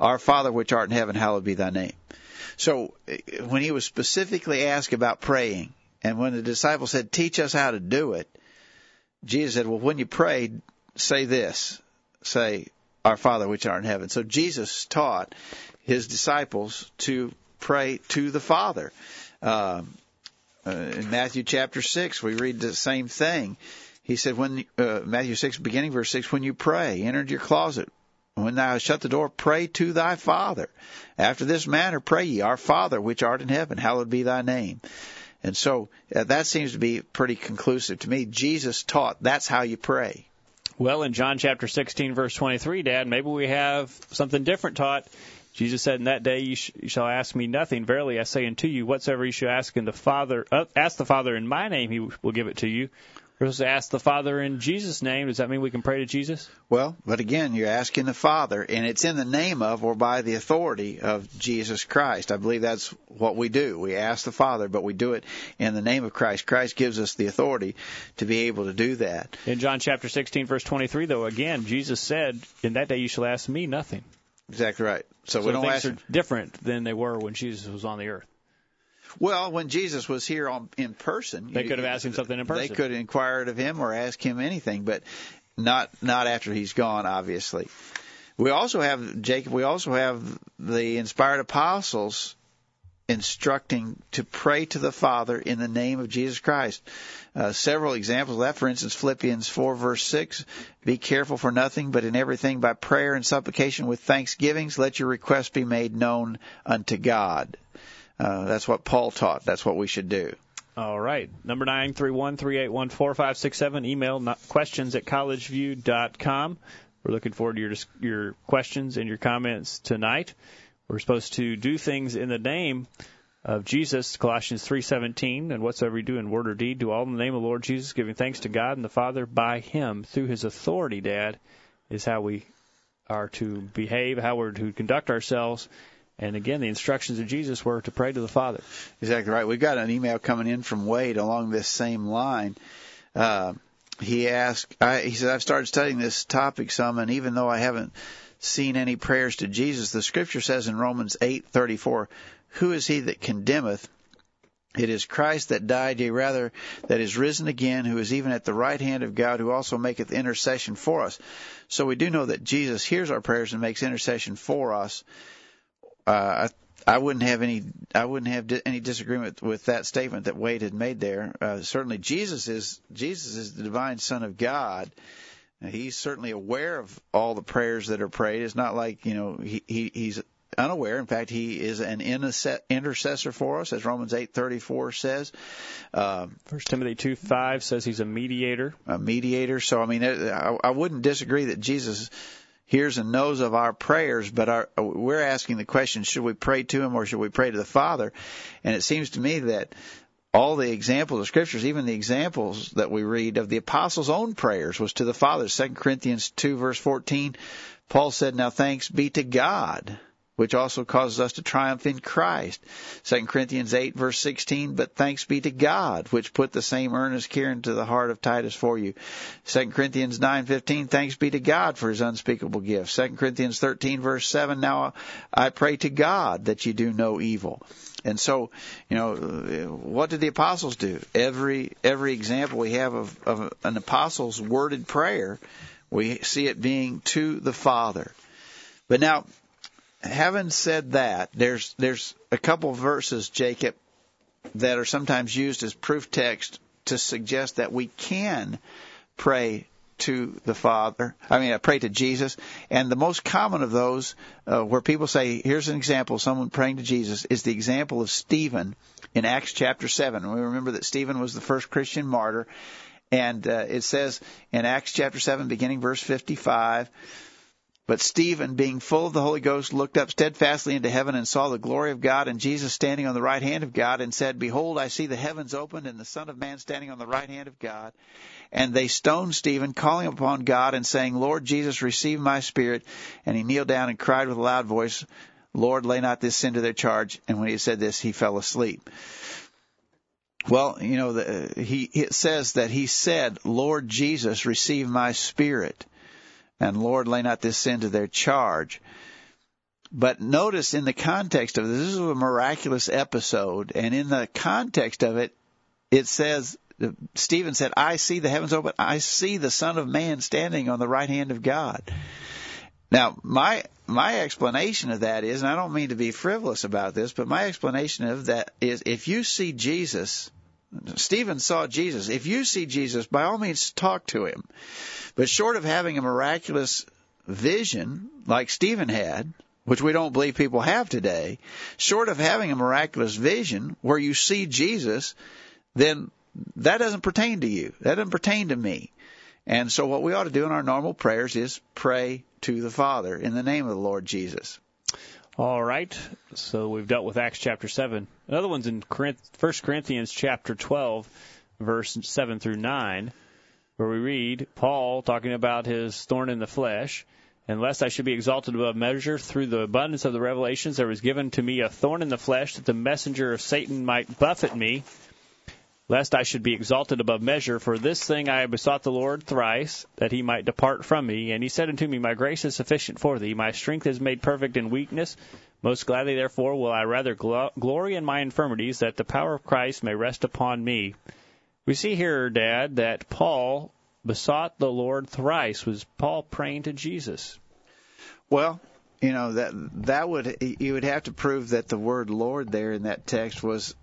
Our Father which art in heaven, hallowed be thy name. So when he was specifically asked about praying, and when the disciples said, Teach us how to do it, Jesus said, Well, when you pray, say this. Say, Our Father which art in heaven. So Jesus taught his disciples to pray to the Father. Um, uh, in Matthew chapter 6, we read the same thing. He said, when uh, Matthew 6, beginning verse 6, when you pray, enter your closet. When thou hast shut the door, pray to thy Father. After this manner pray ye, Our Father which art in heaven, hallowed be thy name. And so uh, that seems to be pretty conclusive to me. Jesus taught that's how you pray. Well, in John chapter 16, verse 23, Dad, maybe we have something different taught. Jesus said, "In that day you, sh- you shall ask me nothing. Verily I say unto you, whatsoever you shall ask in the Father, uh, ask the Father in my name, He will give it to you." We're supposed to ask the Father in Jesus' name. Does that mean we can pray to Jesus? Well, but again, you're asking the Father, and it's in the name of or by the authority of Jesus Christ. I believe that's what we do. We ask the Father, but we do it in the name of Christ. Christ gives us the authority to be able to do that. In John chapter 16, verse 23, though, again, Jesus said, In that day you shall ask me nothing. Exactly right. So, So we don't things ask. are different than they were when Jesus was on the earth. Well, when Jesus was here on, in person, They could have asked him something in person. They could have inquired of him or asked him anything, but not not after he's gone, obviously. We also have Jacob. We also have the inspired apostles instructing to pray to the Father in the name of Jesus Christ. Uh, several examples of that, for instance, Philippians 4 verse 6, be careful for nothing, but in everything by prayer and supplication with thanksgivings, let your requests be made known unto God. Uh, that's what Paul taught. That's what we should do. All right. Number nine three one three eight one four five six seven. Email questions at collegeview.com. We're looking forward to your your questions and your comments tonight. We're supposed to do things in the name of Jesus, Colossians 3:17, and whatsoever you do in word or deed, do all in the name of the Lord Jesus, giving thanks to God and the Father by Him through His authority. Dad is how we are to behave, how we're to conduct ourselves. And again, the instructions of Jesus were to pray to the Father. Exactly right. We've got an email coming in from Wade along this same line. Uh, he asked, I, he said, I've started studying this topic some, and even though I haven't seen any prayers to Jesus, the Scripture says in Romans eight thirty four, "Who is he that condemneth?" It is Christ that died, yea rather, that is risen again, who is even at the right hand of God, who also maketh intercession for us. So we do know that Jesus hears our prayers and makes intercession for us. Uh, I, I wouldn't have any, I wouldn't have di- any disagreement with that statement that Wade had made there. Uh, certainly, Jesus is Jesus is the divine Son of God. Uh, He's certainly aware of all the prayers that are prayed. It's not like you know he, he he's unaware. In fact, he is an intercessor for us, as Romans eight thirty four says. Um, First Timothy two five says he's a mediator. a mediator. So I mean, I, I wouldn't disagree that Jesus hears and knows of our prayers, but our, we're asking the question: Should we pray to Him or should we pray to the Father? And it seems to me that all the examples of scriptures, even the examples that we read of the apostles' own prayers, was to the Father. Second Corinthians two verse fourteen, Paul said, "Now thanks be to God." Which also causes us to triumph in Christ. 2 Corinthians 8 verse 16, but thanks be to God, which put the same earnest care into the heart of Titus for you. 2 Corinthians 9:15, thanks be to God for his unspeakable gift. 2 Corinthians 13 verse 7, now I pray to God that you do no evil. And so, you know, what did the apostles do? Every every example we have of, of an apostle's worded prayer, we see it being to the Father. But now, having said that, there's there's a couple verses, Jacob, that are sometimes used as proof text to suggest that we can pray to the Father. I mean, I pray to Jesus. And the most common of those, uh, where people say, "Here's an example of someone praying to Jesus," is the example of Stephen in Acts chapter seven. We remember that Stephen was the first Christian martyr, and uh, it says in Acts chapter seven, beginning verse fifty-five. But Stephen, being full of the Holy Ghost, looked up steadfastly into heaven and saw the glory of God and Jesus standing on the right hand of God and said, Behold, I see the heavens opened and the Son of Man standing on the right hand of God. And they stoned Stephen, calling upon God and saying, Lord Jesus, receive my spirit. And he kneeled down and cried with a loud voice, Lord, lay not this sin to their charge. And when he said this, he fell asleep. Well, you know, the, he it says that he said, "Lord Jesus, receive my spirit," and Lord, lay not this sin to their charge. But notice in the context of this, this is a miraculous episode, and in the context of it, it says Stephen said, "I see the heavens open. I see the Son of Man standing on the right hand of God." Now, my my explanation of that is, and I don't mean to be frivolous about this, but my explanation of that is, if you see Jesus, Stephen saw Jesus. If you see Jesus, by all means talk to him. But short of having a miraculous vision like Stephen had, which we don't believe people have today, short of having a miraculous vision where you see Jesus, then that doesn't pertain to you. That doesn't pertain to me. And so what we ought to do in our normal prayers is pray to the Father in the name of the Lord Jesus. All right. So we've dealt with Acts chapter 7. Another one's in 1 Corinthians chapter 12, verse 7 through 9, where we read Paul talking about his thorn in the flesh. And lest I should be exalted above measure through the abundance of the revelations, there was given to me a thorn in the flesh that the messenger of Satan might buffet me lest I should be exalted above measure. For this thing I besought the Lord thrice, that he might depart from me. And he said unto me, My grace is sufficient for thee. My strength is made perfect in weakness. Most gladly, therefore, will I rather glory in my infirmities, that the power of Christ may rest upon me. We see here, Dad, that Paul besought the Lord thrice. Was Paul praying to Jesus? Well, you know that that would you would have to prove that the word Lord there in that text was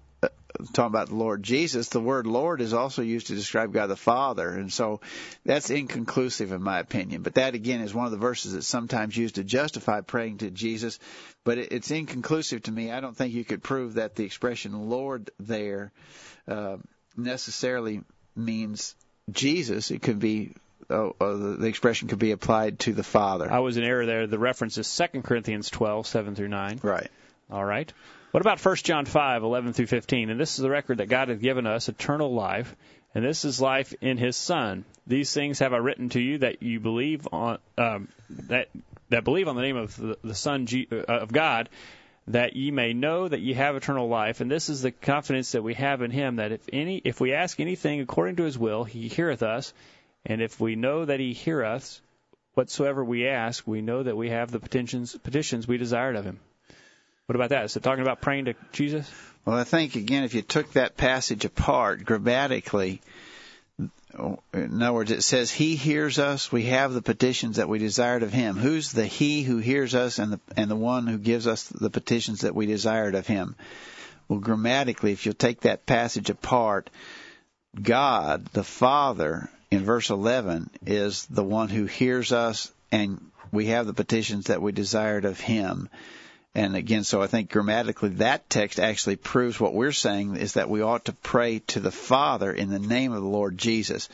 talking about the Lord Jesus, the word Lord is also used to describe God the Father, and so that's inconclusive in my opinion. But that again is one of the verses that's sometimes used to justify praying to Jesus, but it's inconclusive to me. I don't think you could prove that the expression Lord there uh, necessarily means Jesus. It could be oh, oh, the expression could be applied to the Father. I was in error there. The reference is 2 Corinthians 12, 7 through 9. Right. All right. What about 1 John 5, 11 through 15? And this is the record that God hath given us, eternal life, and this is life in His Son. These things have I written to you that you believe on um, that that believe on the name of the, the Son uh, of God, that ye may know that ye have eternal life. And this is the confidence that we have in Him, that if any if we ask anything according to His will, He heareth us. And if we know that He heareth us, whatsoever we ask, we know that we have the petitions petitions we desired of Him. What about that? Is it talking about praying to Jesus? Well, I think again, if you took that passage apart grammatically, in other words, it says He hears us. We have the petitions that we desired of Him. Who's the He who hears us, and the and the one who gives us the petitions that we desired of Him? Well, grammatically, if you'll take that passage apart, God, the Father, in verse 11, is the one who hears us, and we have the petitions that we desired of Him. And again, so I think grammatically that text actually proves what we're saying is that we ought to pray to the Father in the name of the Lord Jesus.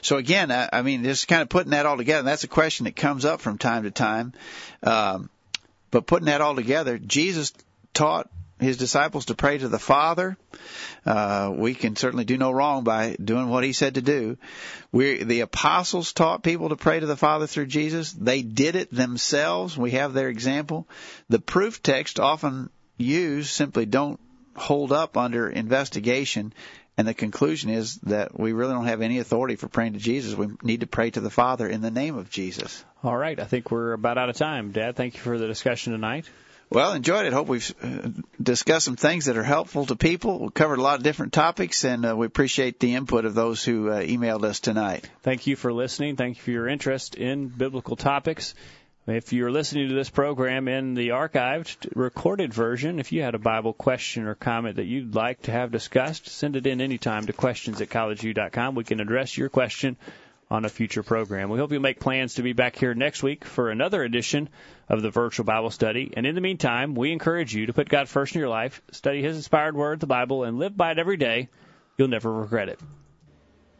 So again, I, I mean, just kind of putting that all together, that's a question that comes up from time to time. Um, but putting that all together, Jesus taught his disciples to pray to the Father. Uh, we can certainly do no wrong by doing what he said to do. We, the apostles taught people to pray to the Father through Jesus. They did it themselves. We have their example. The proof text often used simply don't hold up under investigation. And the conclusion is that we really don't have any authority for praying to Jesus. We need to pray to the Father in the name of Jesus. All right. I think we're about out of time. Dad, thank you for the discussion tonight. Well, enjoyed it. Hope we've uh, discussed some things that are helpful to people. We covered a lot of different topics, and uh, we appreciate the input of those who uh, emailed us tonight. Thank you for listening. Thank you for your interest in biblical topics. If you're listening to this program in the archived recorded version, if you had a Bible question or comment that you'd like to have discussed, send it in anytime to questions at collegeview.com. We can address your question on a future program. We hope you'll make plans to be back here next week for another edition of the virtual Bible study. And in the meantime, we encourage you to put God first in your life, study His inspired word, the Bible, and live by it every day. You'll never regret it.